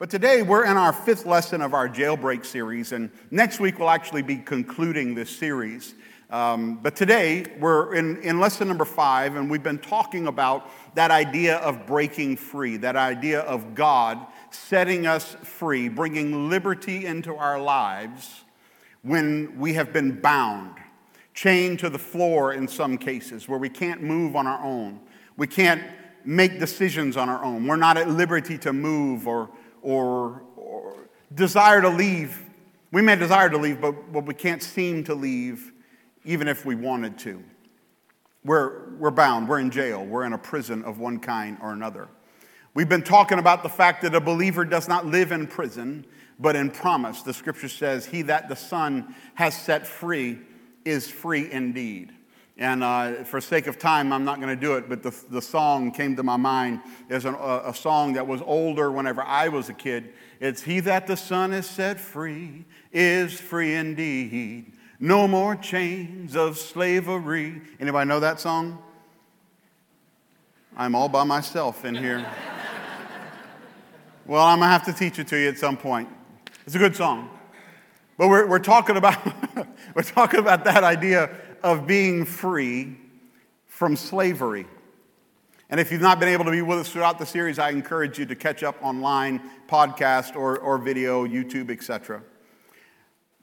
But today we're in our fifth lesson of our jailbreak series, and next week we'll actually be concluding this series. Um, but today we're in, in lesson number five, and we've been talking about that idea of breaking free, that idea of God setting us free, bringing liberty into our lives when we have been bound, chained to the floor in some cases, where we can't move on our own. We can't make decisions on our own. We're not at liberty to move or or, or desire to leave. We may desire to leave, but, but we can't seem to leave even if we wanted to. We're, we're bound, we're in jail, we're in a prison of one kind or another. We've been talking about the fact that a believer does not live in prison, but in promise. The scripture says, He that the Son has set free is free indeed. And uh, for sake of time, I'm not going to do it, but the, the song came to my mind. as an, a, a song that was older whenever I was a kid. It's He that the Son has set free is free indeed. No more chains of slavery. Anybody know that song? I'm all by myself in here. well, I'm going to have to teach it to you at some point. It's a good song. But we're, we're, talking, about, we're talking about that idea of being free from slavery. And if you've not been able to be with us throughout the series, I encourage you to catch up online, podcast, or, or video, YouTube, etc.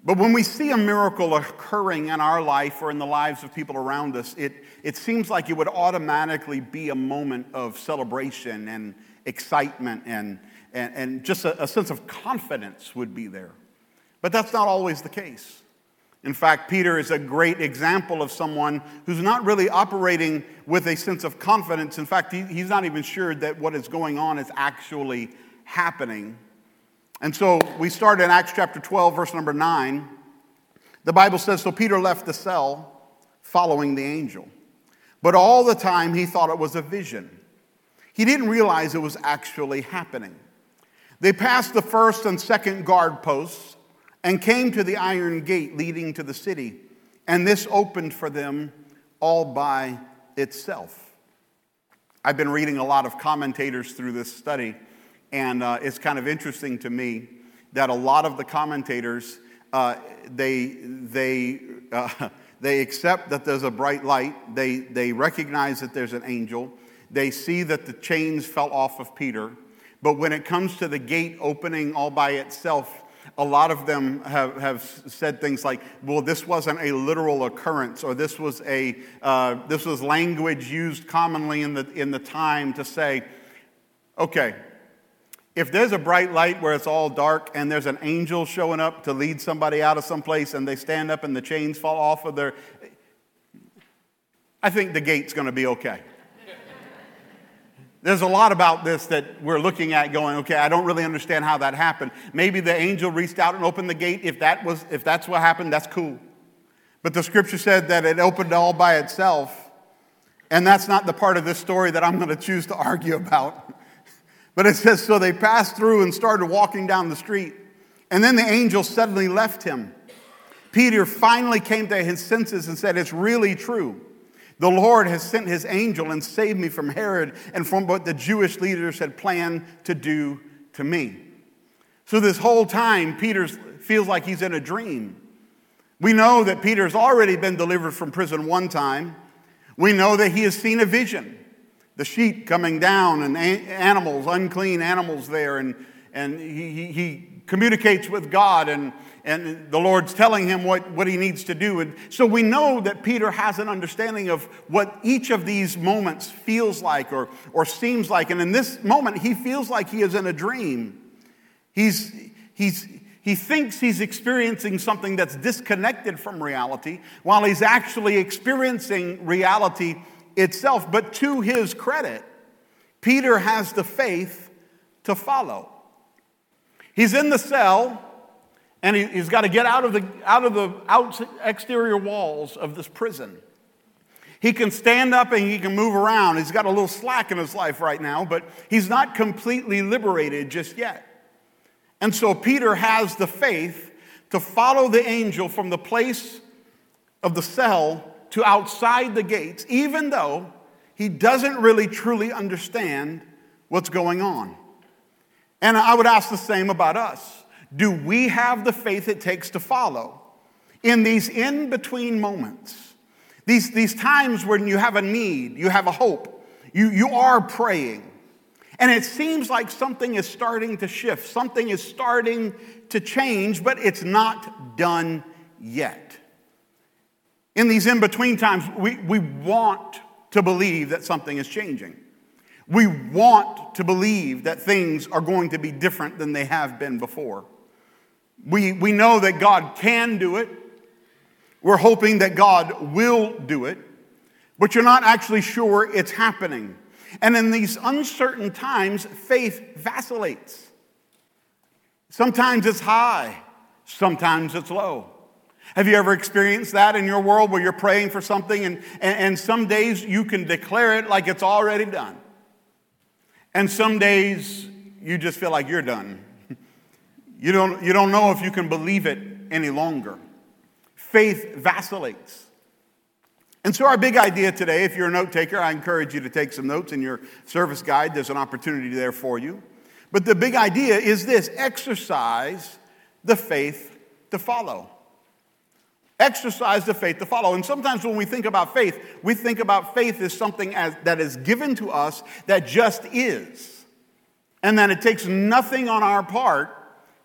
But when we see a miracle occurring in our life or in the lives of people around us, it, it seems like it would automatically be a moment of celebration and excitement and, and, and just a, a sense of confidence would be there. But that's not always the case. In fact, Peter is a great example of someone who's not really operating with a sense of confidence. In fact, he, he's not even sure that what is going on is actually happening. And so we start in Acts chapter 12, verse number 9. The Bible says So Peter left the cell following the angel. But all the time he thought it was a vision. He didn't realize it was actually happening. They passed the first and second guard posts and came to the iron gate leading to the city. And this opened for them all by itself. I've been reading a lot of commentators through this study, and uh, it's kind of interesting to me that a lot of the commentators uh, they they uh, they accept that there's a bright light. They they recognize that there's an angel. They see that the chains fell off of Peter, but when it comes to the gate opening all by itself, a lot of them have, have said things like, well, this wasn't a literal occurrence, or this was, a, uh, this was language used commonly in the, in the time to say, okay, if there's a bright light where it's all dark and there's an angel showing up to lead somebody out of someplace and they stand up and the chains fall off of their. I think the gate's going to be okay. There's a lot about this that we're looking at going, okay, I don't really understand how that happened. Maybe the angel reached out and opened the gate. If, that was, if that's what happened, that's cool. But the scripture said that it opened all by itself. And that's not the part of this story that I'm going to choose to argue about. But it says, so they passed through and started walking down the street. And then the angel suddenly left him. Peter finally came to his senses and said, It's really true. The Lord has sent his angel and saved me from Herod and from what the Jewish leaders had planned to do to me. So, this whole time, Peter feels like he's in a dream. We know that Peter's already been delivered from prison one time. We know that he has seen a vision the sheep coming down and animals, unclean animals there, and, and he, he, he communicates with God and and the Lord's telling him what, what he needs to do. And so we know that Peter has an understanding of what each of these moments feels like or, or seems like. And in this moment, he feels like he is in a dream. He's, he's, he thinks he's experiencing something that's disconnected from reality while he's actually experiencing reality itself. But to his credit, Peter has the faith to follow. He's in the cell and he, has got to get out of the, out of the out, exterior walls of this prison. He can stand up and he can move around. He's got a little slack in his life right now, but he's not completely liberated just yet. And so Peter has the faith to follow the angel from the place of the cell to outside the gates, even though he doesn't really truly understand what's going on. And I would ask the same about us. Do we have the faith it takes to follow in these in between moments? These, these times when you have a need, you have a hope, you, you are praying, and it seems like something is starting to shift, something is starting to change, but it's not done yet. In these in between times, we, we want to believe that something is changing. We want to believe that things are going to be different than they have been before. We, we know that God can do it. We're hoping that God will do it, but you're not actually sure it's happening. And in these uncertain times, faith vacillates. Sometimes it's high, sometimes it's low. Have you ever experienced that in your world where you're praying for something and, and, and, some days you can declare it like it's already done? And some days you just feel like you're done. You don't, you don't know if you can believe it any longer. Faith vacillates. And so, our big idea today, if you're a note taker, I encourage you to take some notes in your service guide. There's an opportunity there for you. But the big idea is this exercise the faith to follow. Exercise the faith to follow. And sometimes when we think about faith, we think about faith as something as, that is given to us that just is. And that it takes nothing on our part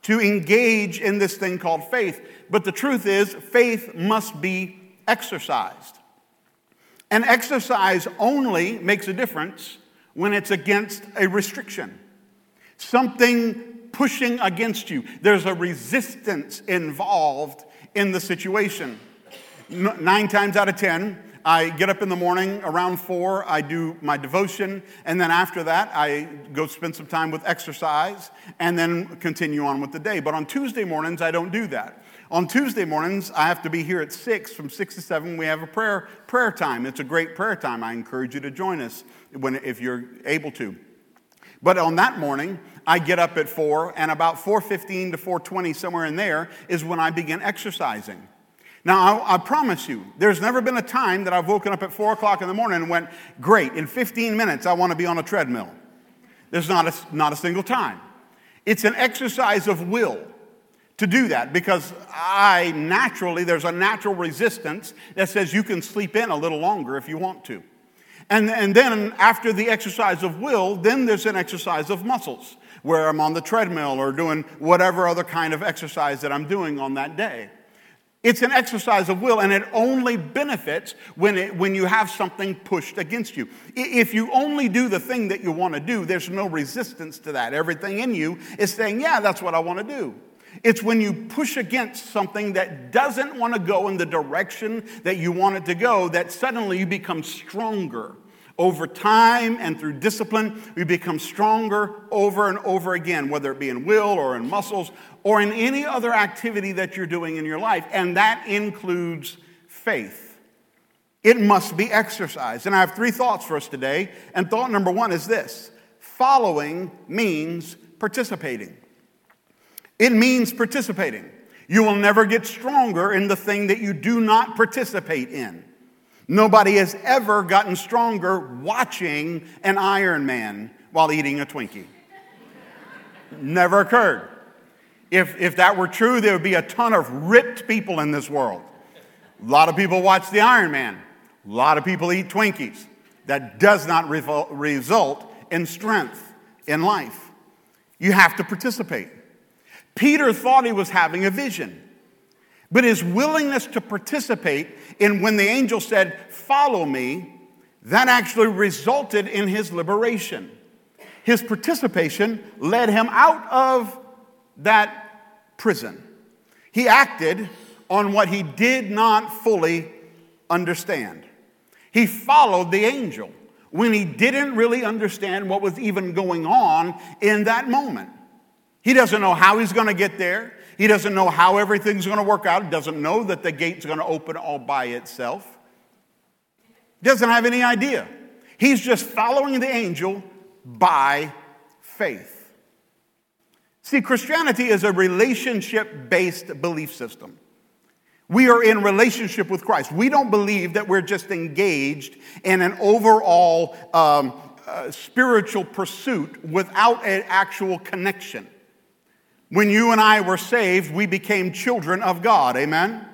to engage in this thing called faith. But the truth is, faith must be exercised. And exercise only makes a difference when it's against a restriction, something pushing against you. There's a resistance involved in the situation. Nine times out of ten, I get up in the morning around four, I do my devotion, and then after that, I go spend some time with exercise and then continue on with the day. But on Tuesday mornings, I don't do that. On Tuesday mornings, I have to be here at 6. From 6 to 7, we have a prayer, prayer time. It's a great prayer time. I encourage you to join us when, if you're able to. But on that morning, I get up at 4, and about 4.15 to 4.20, somewhere in there, is when I begin exercising. Now, I, I, promise you, there's never been a time that I've woken up at 4 o'clock in the morning and went, great, in 15 minutes, I want to be on a treadmill. There's not a, not a single time. It's an exercise of will to do that because I naturally, there's a natural resistance that says you can sleep in a little longer if you want to. And, and then after the exercise of will, then there's an exercise of muscles where I'm on the treadmill or doing whatever other kind of exercise that I'm doing on that day. It's an exercise of will, and it only benefits when, it, when you have something pushed against you. If you only do the thing that you want to do, there's no resistance to that. Everything in you is saying, Yeah, that's what I want to do. It's when you push against something that doesn't want to go in the direction that you want it to go that suddenly you become stronger. Over time and through discipline, we become stronger over and over again, whether it be in will or in muscles or in any other activity that you're doing in your life. And that includes faith. It must be exercised. And I have three thoughts for us today. And thought number one is this following means participating. It means participating. You will never get stronger in the thing that you do not participate in. Nobody has ever gotten stronger watching an Iron Man while eating a Twinkie. Never occurred. If, if that were true, there would be a ton of ripped people in this world. A lot of people watch the Iron Man. A lot of people eat Twinkies. That does not result in strength in life. You have to participate. Peter thought he was having a vision, but his willingness to participate in when the angel said, Follow me, that actually resulted in his liberation. His participation led him out of that prison. He acted on what he did not fully understand. He followed the angel when he didn't really understand what was even going on in that moment. He doesn't know how he's going to get there. He doesn't know how everything's going to work out. He doesn't know that the gate's going to open all by itself. He doesn't have any idea. He's just following the angel by faith. See, Christianity is a relationship based belief system. We are in relationship with Christ. We don't believe that we're just engaged in an overall um, uh, spiritual pursuit without an actual connection. When you and I were saved, we became children of God. Amen?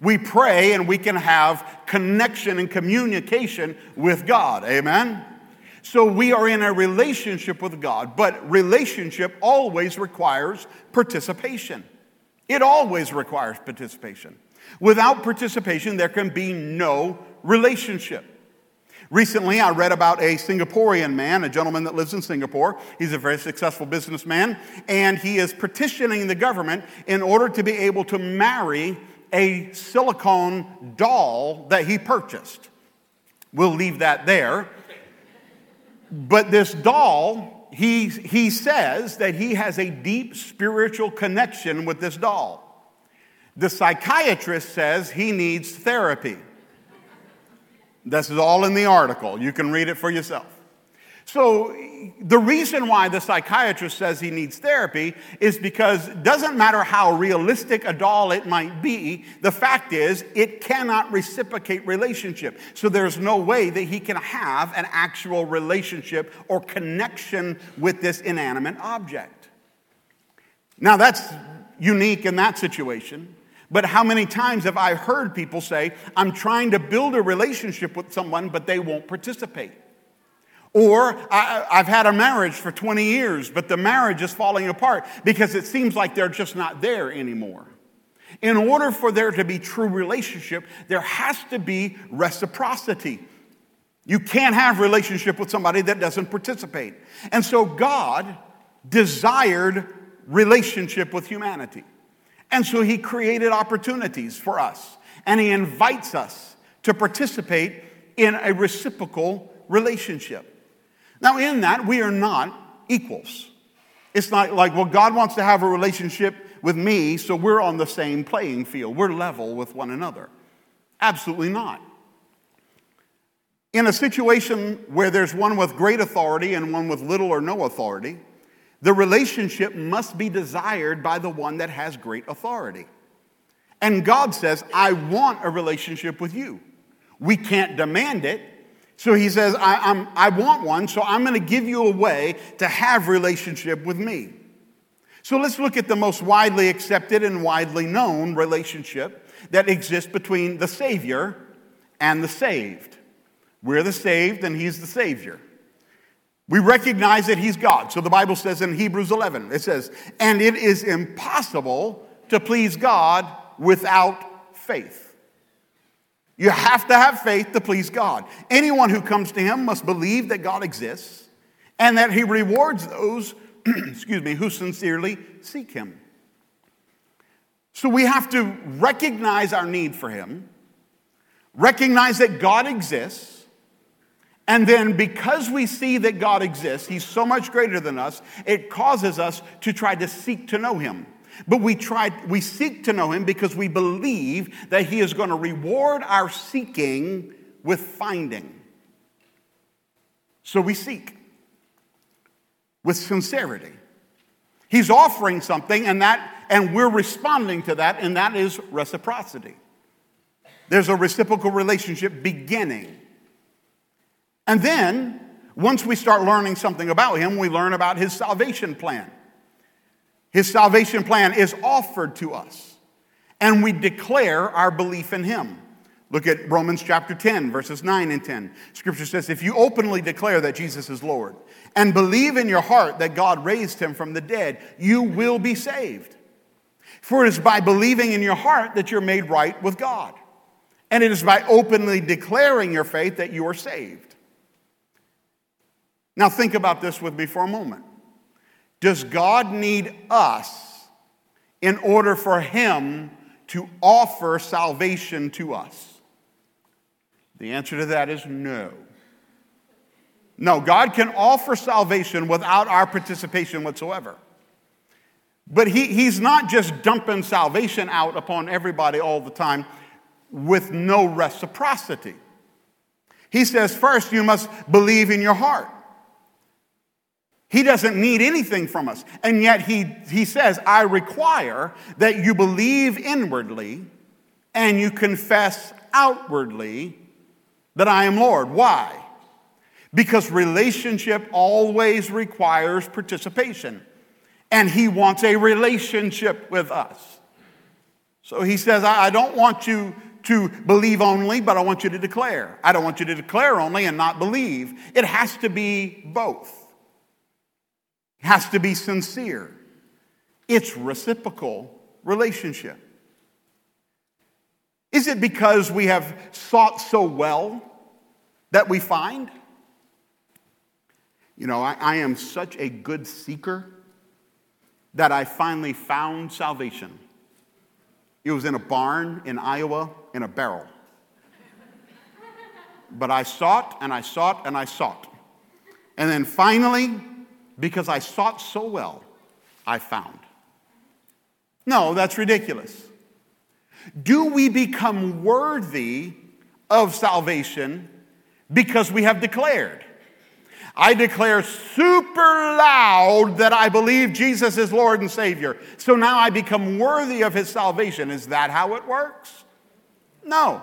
We pray and we can have connection and communication with God. Amen? So we are in a relationship with God, but relationship always requires participation. It always requires participation. Without participation, there can be no relationship. Recently, I read about a Singaporean man, a gentleman that lives in Singapore. He's a very successful businessman, and he is petitioning the government in order to be able to marry a silicone doll that he purchased. We'll leave that there. But this doll, he, he says that he has a deep spiritual connection with this doll. The psychiatrist says he needs therapy. This is all in the article. You can read it for yourself. So, the reason why the psychiatrist says he needs therapy is because it doesn't matter how realistic a doll it might be, the fact is it cannot reciprocate relationship. So, there's no way that he can have an actual relationship or connection with this inanimate object. Now, that's unique in that situation. But how many times have I heard people say, I'm trying to build a relationship with someone, but they won't participate? Or I, have had a marriage for 20 years, but the marriage is falling apart because it seems like they're just not there anymore. In order for there to be true relationship, there has to be reciprocity. You can't have relationship with somebody that doesn't participate. And so God desired relationship with humanity. And so he created opportunities for us, and he invites us to participate in a reciprocal relationship. Now, in that, we are not equals. It's not like, well, God wants to have a relationship with me, so we're on the same playing field. We're level with one another. Absolutely not. In a situation where there's one with great authority and one with little or no authority, the relationship must be desired by the one that has great authority. And God says, I want a relationship with you. We can't demand it. So he says, I, I want one, so I'm going to give you a way to have relationship with me. So let's look at the most widely accepted and widely known relationship that exists between the Savior and the saved. We're the saved, and He's the Savior. We recognize that he's God. So the Bible says in Hebrews 11, it says, and it is impossible to please God without faith. You have to have faith to please God. Anyone who comes to him must believe that God exists and that he rewards those, excuse me, who sincerely seek him. So we have to recognize our need for him, recognize that God exists, and then, because we see that God exists, He's so much greater than us, it causes us to try to seek to know Him. But we try, we seek to know Him because we believe that He is going to reward our seeking with finding. So we seek with sincerity. He's offering something, and that, and we're responding to that, and that is reciprocity. There's a reciprocal relationship beginning. And then, once we start learning something about him, we learn about his salvation plan. His salvation plan is offered to us, and we declare our belief in him. Look at Romans chapter 10, verses 9 and 10. Scripture says, If you openly declare that Jesus is Lord and believe in your heart that God raised him from the dead, you will be saved. For it is by believing in your heart that you're made right with God. And it is by openly declaring your faith that you are saved. Now, think about this with me for a moment. Does God need us in order for Him to offer salvation to us? The answer to that is no. No, God can offer salvation without our participation whatsoever. But he, He's not just dumping salvation out upon everybody all the time with no reciprocity. He says, first, you must believe in your heart. He doesn't need anything from us. And yet he, he says, I require that you believe inwardly and you confess outwardly that I am Lord. Why? because relationship always requires participation. And He wants a relationship with us. So He says, I don't want you to believe only, but I want you to declare. I don't want you to declare only and not believe. It has to be both, has to be sincere. It's reciprocal relationship. Is it because we have sought so well that we find? You know, I, I, am such a good seeker that I finally found salvation. It was in a barn in Iowa in a barrel. But I sought and I sought and I sought. And then finally, because I sought so well, I found. No, that's ridiculous. Do we become worthy of salvation because we have declared? I declare super loud that I believe Jesus is Lord and Savior. So now I become worthy of his salvation. Is that how it works? No.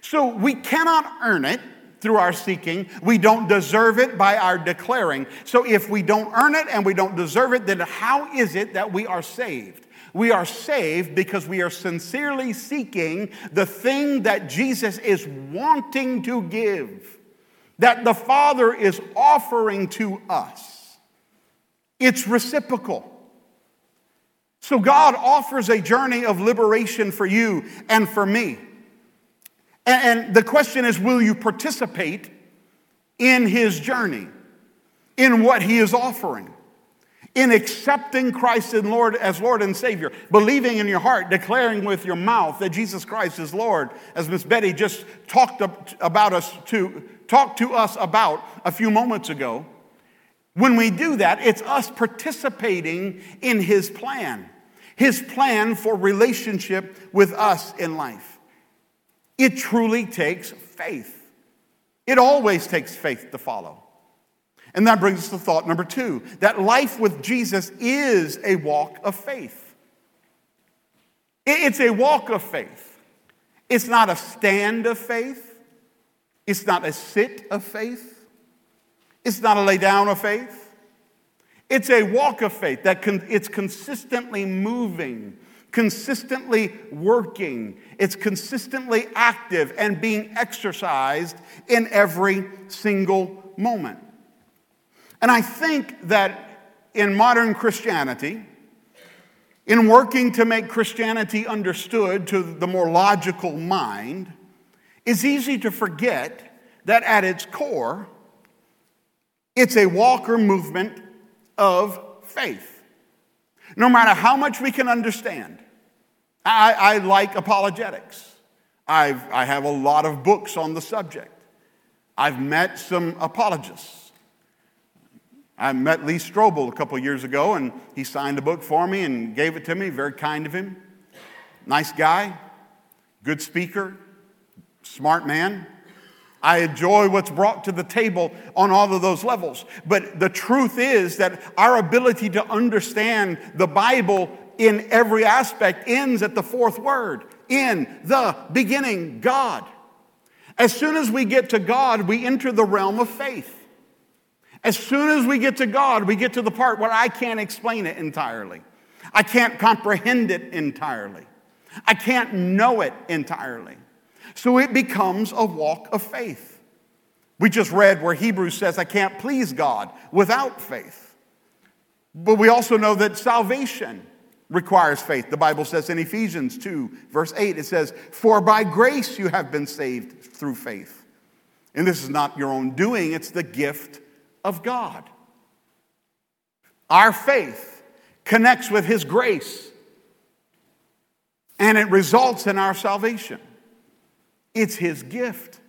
So we cannot earn it through our seeking. We don't deserve it by our declaring. So if we don't earn it and we don't deserve it, then how is it that we are saved? We are saved because we are sincerely seeking the thing that Jesus is wanting to give, that the Father is offering to us. It's reciprocal. So God offers a journey of liberation for you and for me. And the question is will you participate in his journey, in what he is offering? in accepting Christ Lord as Lord and Savior, believing in your heart, declaring with your mouth that Jesus Christ is Lord, as Miss Betty just talked about us to talked to us about a few moments ago. When we do that, it's us participating in His plan, His plan for relationship with us in life. It truly takes faith. It always takes faith to follow. And that brings us to thought number two that life with Jesus is a walk of faith. It's a walk of faith. It's not a stand of faith. It's not a sit of faith. It's not a lay down of faith. It's a walk of faith that con- it's consistently moving, consistently working, it's consistently active and being exercised in every single moment. And I think that in modern Christianity, in working to make Christianity understood to the more logical mind, it's easy to forget that at its core, it's a walk or movement of faith. No matter how much we can understand, I, I like apologetics. I've, I have a lot of books on the subject. I've met some apologists. I met Lee Strobel a couple years ago, and he signed a book for me and gave it to me. Very kind of him. Nice guy, good speaker, smart man. I enjoy what's brought to the table on all of those levels. But the truth is that our ability to understand the Bible in every aspect ends at the fourth word in the beginning, God. As soon as we get to God, we enter the realm of faith. As soon as we get to God, we get to the part where I can't explain it entirely. I can't comprehend it entirely. I can't know it entirely. So it becomes a walk of faith. We just read where Hebrews says, I can't please God without faith. But we also know that salvation requires faith. The Bible says in Ephesians 2, verse 8, it says, For by grace you have been saved through faith. And this is not your own doing, it's the gift of God. Our faith connects with His grace and it results in our salvation. It's His gift.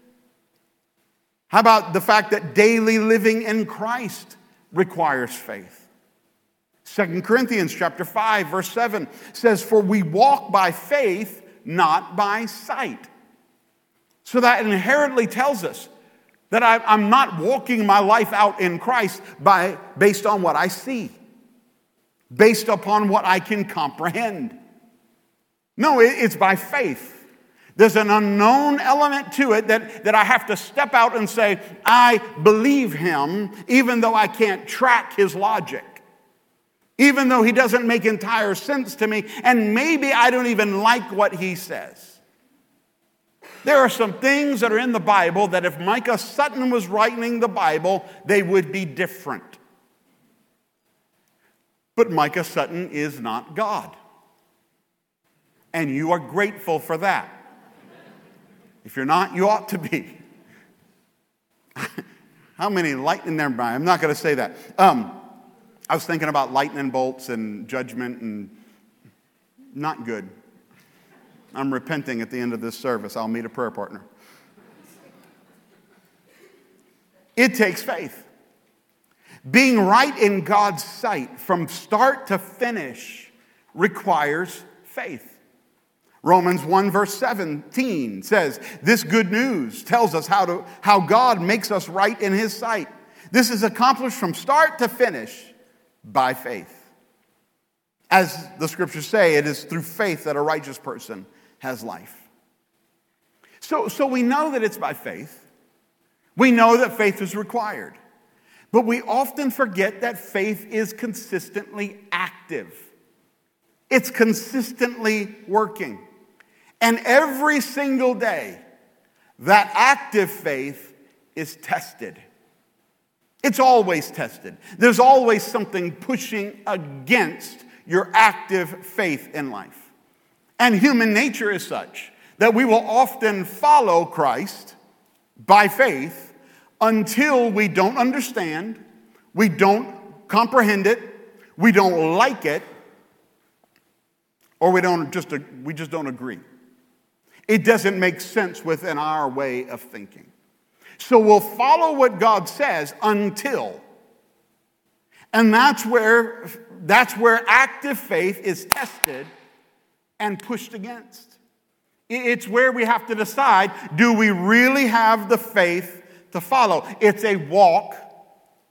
How about the fact that daily living in Christ requires faith? 2 Corinthians chapter 5 verse 7 says for we walk by faith not by sight. So that inherently tells us that I, am not walking my life out in Christ by, based on what I see, based upon what I can comprehend. No, it, it's by faith. There's an unknown element to it that, that I have to step out and say, I believe him, even though I can't track his logic, even though he doesn't make entire sense to me, and maybe I don't even like what he says. There are some things that are in the Bible that if Micah Sutton was writing the Bible, they would be different. But Micah Sutton is not God. And you are grateful for that. If you're not, you ought to be. How many lightning, never mind, I'm not going to say that. Um, I was thinking about lightning bolts and judgment and not good. I'm repenting at the end of this service. I'll meet a prayer partner. It takes faith. Being right in God's sight from start to finish requires faith. Romans 1 verse 17 says, This good news tells us how, to, how God makes us right in His sight. This is accomplished from start to finish by faith. As the scriptures say, it is through faith that a righteous person has life. So, so we know that it's by faith. We know that faith is required. But we often forget that faith is consistently active. It's consistently working. And every single day, that active faith is tested. It's always tested. There's always something pushing against your active faith in life. And human nature is such that we will often follow Christ by faith until we don't understand, we don't comprehend it, we don't like it, or we don't just we just don't agree. It doesn't make sense within our way of thinking. So we'll follow what God says until. And that's where, that's where active faith is tested and pushed against. It's where we have to decide do we really have the faith to follow? It's a walk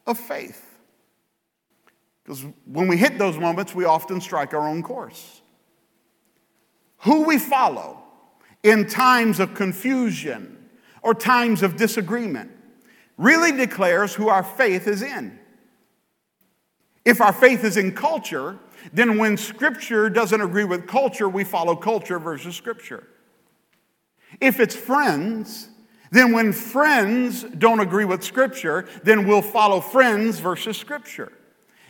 of faith. Because when we hit those moments, we often strike our own course. Who we follow in times of confusion or times of disagreement really declares who our faith is in. If our faith is in culture, then when Scripture doesn't agree with culture, we follow culture versus Scripture. If it's friends, then when friends don't agree with Scripture, then we'll follow friends versus Scripture.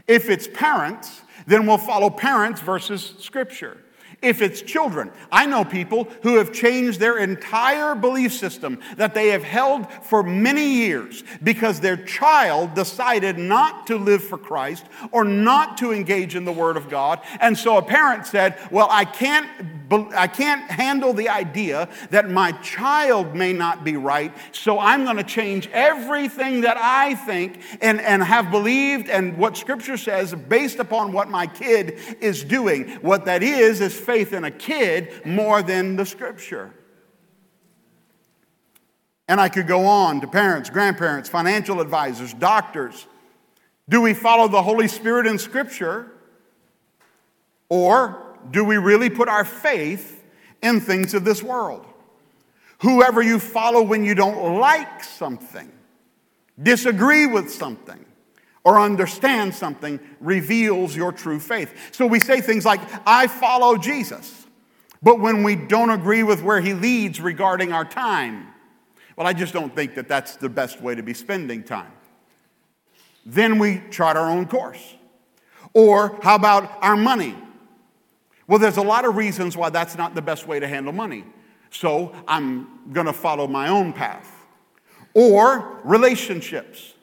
If it's parents, then we'll follow parents versus Scripture if it's children. I know people who have changed their entire belief system that they have held for many years because their child decided not to live for Christ or not to engage in the Word of God. And so a parent said, Well, I can't, I can't handle the idea that my child may not be right, so I'm going to change everything that I think and, and have believed and what Scripture says based upon what my kid is doing. What that is, is faith in a kid more than the scripture. And I could go on to parents, grandparents, financial advisors, doctors. Do we follow the Holy Spirit in scripture? Or do we really put our faith in things of this world? Whoever you follow when you don't like something, disagree with something, or understand something reveals your true faith. So we say things like, I follow Jesus. But when we don't agree with where he leads regarding our time, well, I just don't think that that's the best way to be spending time. Then we chart our own course. Or how about our money? Well, there's a lot of reasons why that's not the best way to handle money. So I'm going to follow my own path. Or relationships.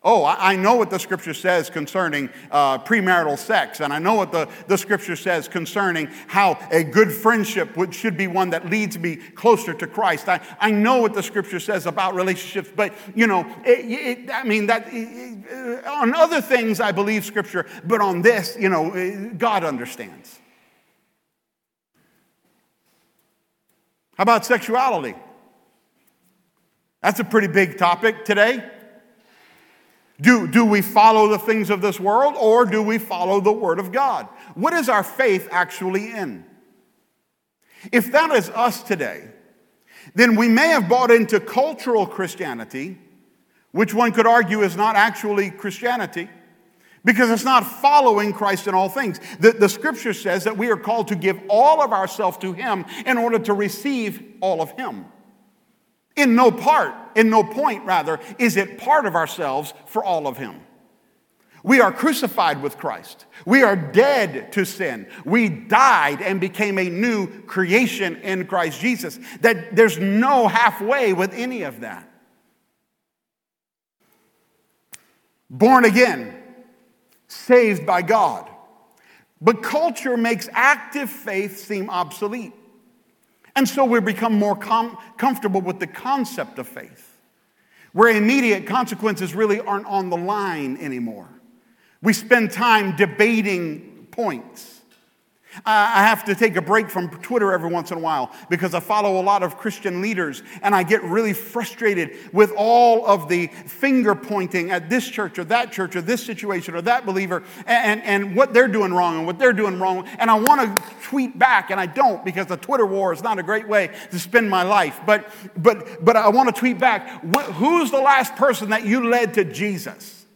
Oh, I know what the scripture says concerning uh, premarital sex, and I know what the, the scripture says concerning how a good friendship would, should be one that leads me closer to Christ. I, I know what the scripture says about relationships, but you know, it, it, I mean, that it, on other things I believe scripture, but on this, you know, God understands. How about sexuality? That's a pretty big topic today. Do, do we follow the things of this world or do we follow the Word of God? What is our faith actually in? If that is us today, then we may have bought into cultural Christianity, which one could argue is not actually Christianity because it's not following Christ in all things. The, the scripture says that we are called to give all of ourselves to Him in order to receive all of Him. In no part, in no point, rather, is it part of ourselves for all of Him. We are crucified with Christ. We are dead to sin. We died and became a new creation in Christ Jesus. That there's no halfway with any of that. Born again, saved by God. But culture makes active faith seem obsolete. And so we become more com- comfortable with the concept of faith, where immediate consequences really aren't on the line anymore. We spend time debating points. I have to take a break from Twitter every once in a while because I follow a lot of Christian leaders and I get really frustrated with all of the finger pointing at this church or that church or this situation or that believer and, and what they're doing wrong and what they're doing wrong. And I want to tweet back and I don't because the Twitter war is not a great way to spend my life. But, but, but I want to tweet back who's the last person that you led to Jesus?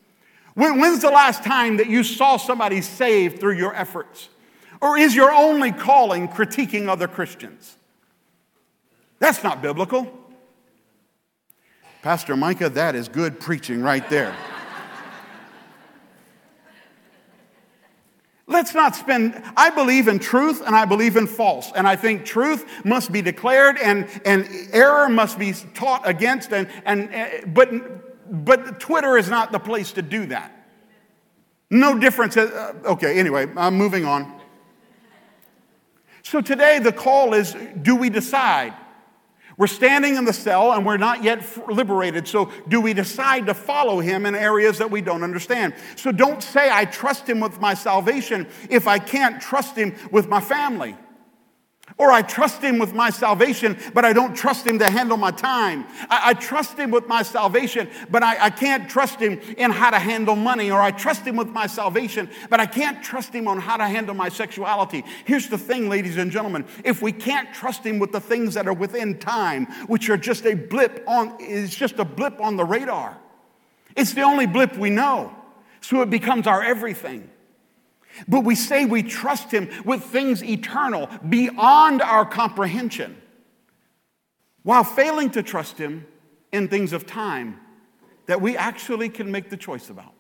When, when's the last time that you saw somebody saved through your efforts? Or is your only calling critiquing other Christians? That's not biblical. Pastor Micah, that is good preaching right there. Let's not spend, I believe in truth and I believe in false. And I think truth must be declared and, and error must be taught against. And, and, but, but Twitter is not the place to do that. No difference. Uh, okay, anyway, I'm moving on. So today the call is do we decide? We're standing in the cell and we're not yet liberated. So, do we decide to follow him in areas that we don't understand? So, don't say, I trust him with my salvation if I can't trust him with my family. Or I trust him with my salvation, but I don't trust him to handle my time. I, I trust him with my salvation, but I, I, can't trust him in how to handle money. Or I trust him with my salvation, but I can't trust him on how to handle my sexuality. Here's the thing, ladies and gentlemen. If we can't trust him with the things that are within time, which are just a blip on, is just a blip on the radar. It's the only blip we know. So it becomes our everything. But we say we trust Him with things eternal, beyond our comprehension, while failing to trust Him in things of time that we actually can make the choice about.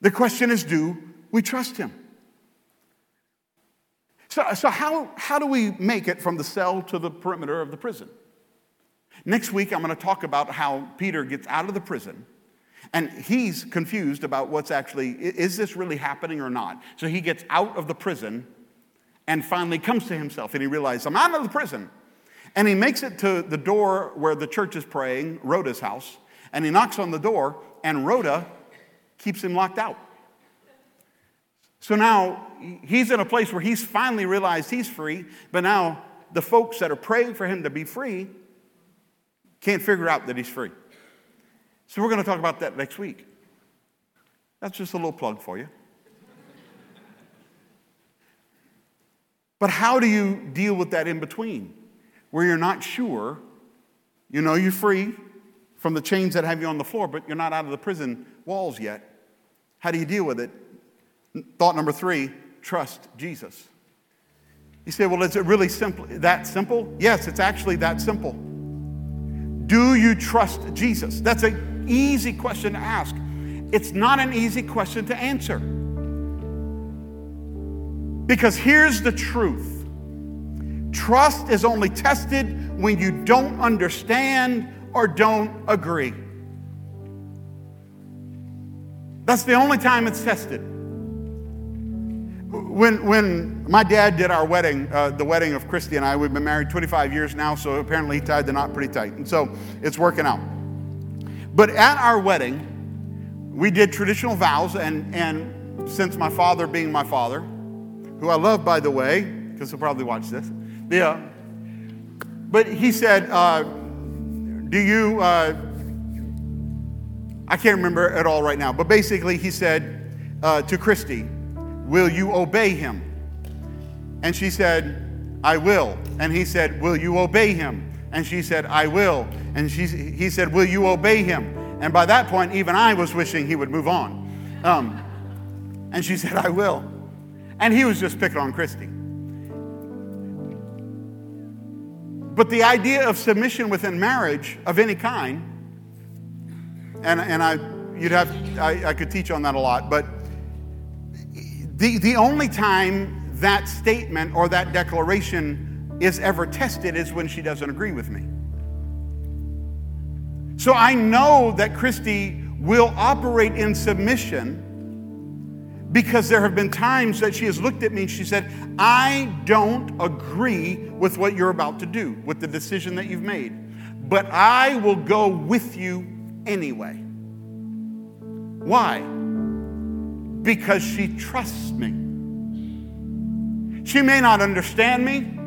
The question is do we trust Him? So, so how, how do we make it from the cell to the perimeter of the prison? Next week, I'm going to talk about how Peter gets out of the prison and he's confused about what's actually, is this really happening or not? So he gets out of the prison and finally comes to himself and he realizes, I'm out of the prison. And he makes it to the door where the church is praying, Rhoda's house, and he knocks on the door, and Rhoda keeps him locked out. So now he's in a place where he's finally realized he's free, but now the folks that are praying for him to be free can't figure out that he's free. So we're going to talk about that next week. That's just a little plug for you. But how do you deal with that in between where you're not sure? You know you're free from the chains that have you on the floor, but you're not out of the prison walls yet. How do you deal with it? Thought number three trust Jesus. You say, well, is it really simple, that simple? Yes, it's actually that simple. Do you trust Jesus? That's a easy question to ask. It's not an easy question to answer. Because here's the truth trust is only tested when you don't understand or don't agree. That's the only time it's tested. When, when my dad did our wedding, uh, the wedding of Christy and I, we've been married 25 years now, so apparently he tied the knot pretty tight. And so it's working out. But at our wedding, we did traditional vows, and, and since my father being my father, who I love, by the way, because he'll probably watch this, yeah. But he said, uh, Do you, uh, I can't remember at all right now, but basically he said uh, to Christy, Will you obey him? And she said, I will. And he said, Will you obey him? And she said, I will. And she, he said, Will you obey him? And by that point, even I was wishing he would move on. Um, and she said, I will. And he was just picking on Christy. But the idea of submission within marriage of any kind, and, and I, you'd have, I, I could teach on that a lot, but the, the only time that statement or that declaration is ever tested is when she doesn't agree with me. So I know that Christy will operate in submission because there have been times that she has looked at me and she said, I don't agree with what you're about to do, with the decision that you've made, but I will go with you anyway. Why? Because she trusts me. She may not understand me.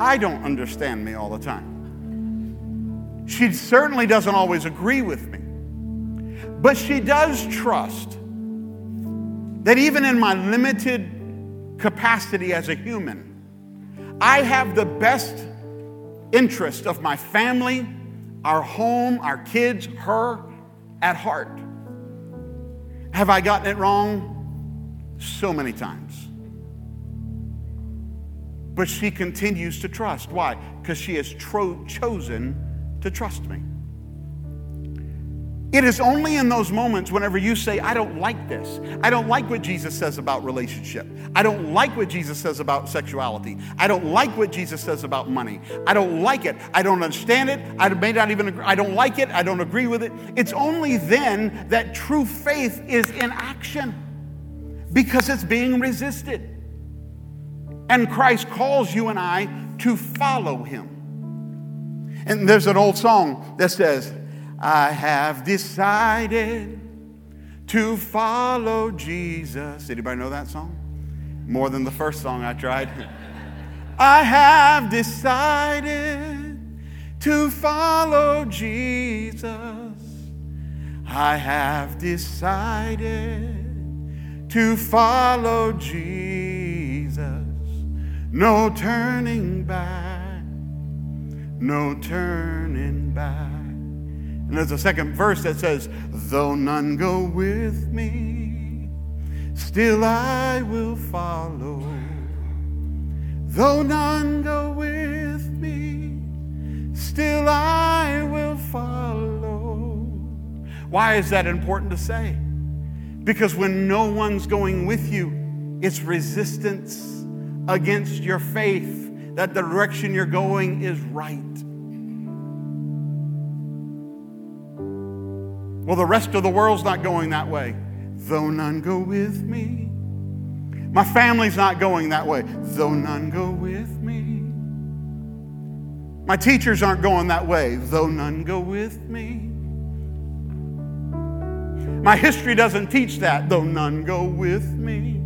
I don't understand me all the time. She certainly doesn't always agree with me. But she does trust that even in my limited capacity as a human, I have the best interest of my family, our home, our kids, her at heart. Have I gotten it wrong? So many times. But she continues to trust. Why? Because she has tro- chosen to trust me. It is only in those moments whenever you say, I don't like this. I don't like what Jesus says about relationship. I don't like what Jesus says about sexuality. I don't like what Jesus says about money. I don't like it. I don't understand it. I may not even agree. I don't like it. I don't agree with it. It's only then that true faith is in action because it's being resisted. And Christ calls you and I to follow him. And there's an old song that says, I have decided to follow Jesus. Anybody know that song? More than the first song I tried. I have decided to follow Jesus. I have decided to follow Jesus. No turning back, no turning back. And there's a second verse that says, Though none go with me, still I will follow. Though none go with me, still I will follow. Why is that important to say? Because when no one's going with you, it's resistance against your faith that the direction you're going is right. Well, the rest of the world's not going that way, though none go with me. My family's not going that way, though none go with me. My teachers aren't going that way, though none go with me. My history doesn't teach that, though none go with me.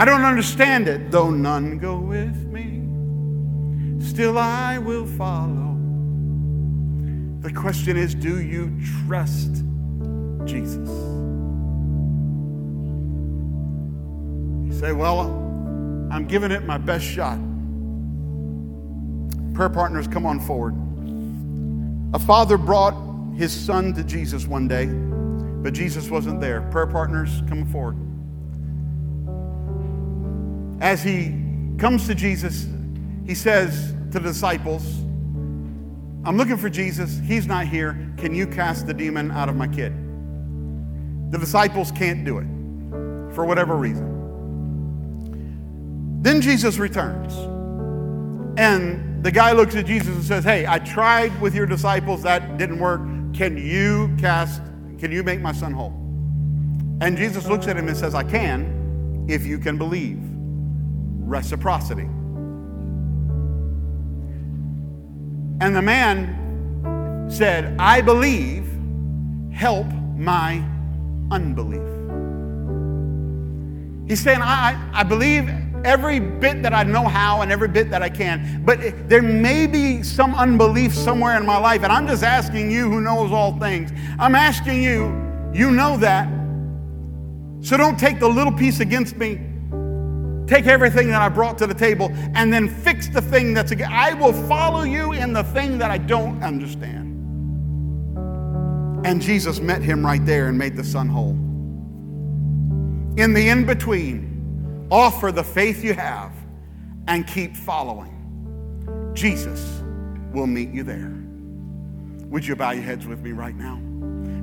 I don't understand it, though none go with me. Still, I will follow. The question is do you trust Jesus? You say, well, I'm giving it my best shot. Prayer partners, come on forward. A father brought his son to Jesus one day, but Jesus wasn't there. Prayer partners, come forward as he comes to Jesus, he says to the disciples, I'm looking for Jesus. He's not here. Can you cast the demon out of my kid? The disciples can't do it for whatever reason. Then Jesus returns. And the guy looks at Jesus and says, Hey, I tried with your disciples. That didn't work. Can you cast, can you make my son whole? And Jesus looks at him and says, I can if you can believe reciprocity. And the man said, I believe, help my unbelief. He's saying, I, I believe every bit that I know how and every bit that I can, but there may be some unbelief somewhere in my life, and I'm just asking you who knows all things. I'm asking you, you know that. So don't take the little piece against me Take everything that I brought to the table and then fix the thing that's again. I will follow you in the thing that I don't understand. And Jesus met him right there and made the son whole. In the in between, offer the faith you have and keep following. Jesus will meet you there. Would you bow your heads with me right now?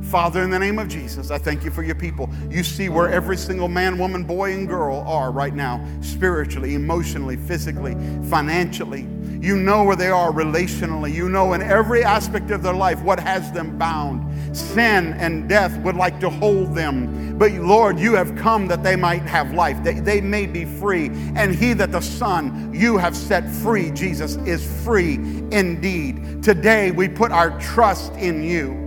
Father, in the name of Jesus, I thank you for your people. You see where every single man, woman, boy, and girl are right now, spiritually, emotionally, physically, financially. You know where they are relationally. You know in every aspect of their life what has them bound. Sin and death would like to hold them. But Lord, you have come that they might have life, they, they may be free. And he that the Son you have set free, Jesus, is free indeed. Today we put our trust in you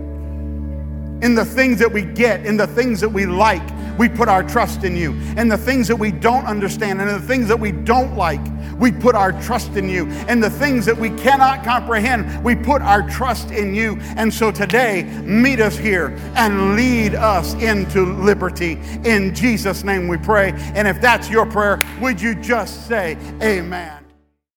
in the things that we get, in the things that we like, we put our trust in you. And the things that we don't understand and the things that we don't like, we put our trust in you. And the things that we cannot comprehend, we put our trust in you. And so today, meet us here and lead us into liberty. In Jesus' name we pray. And if that's your prayer, would you just say, Amen?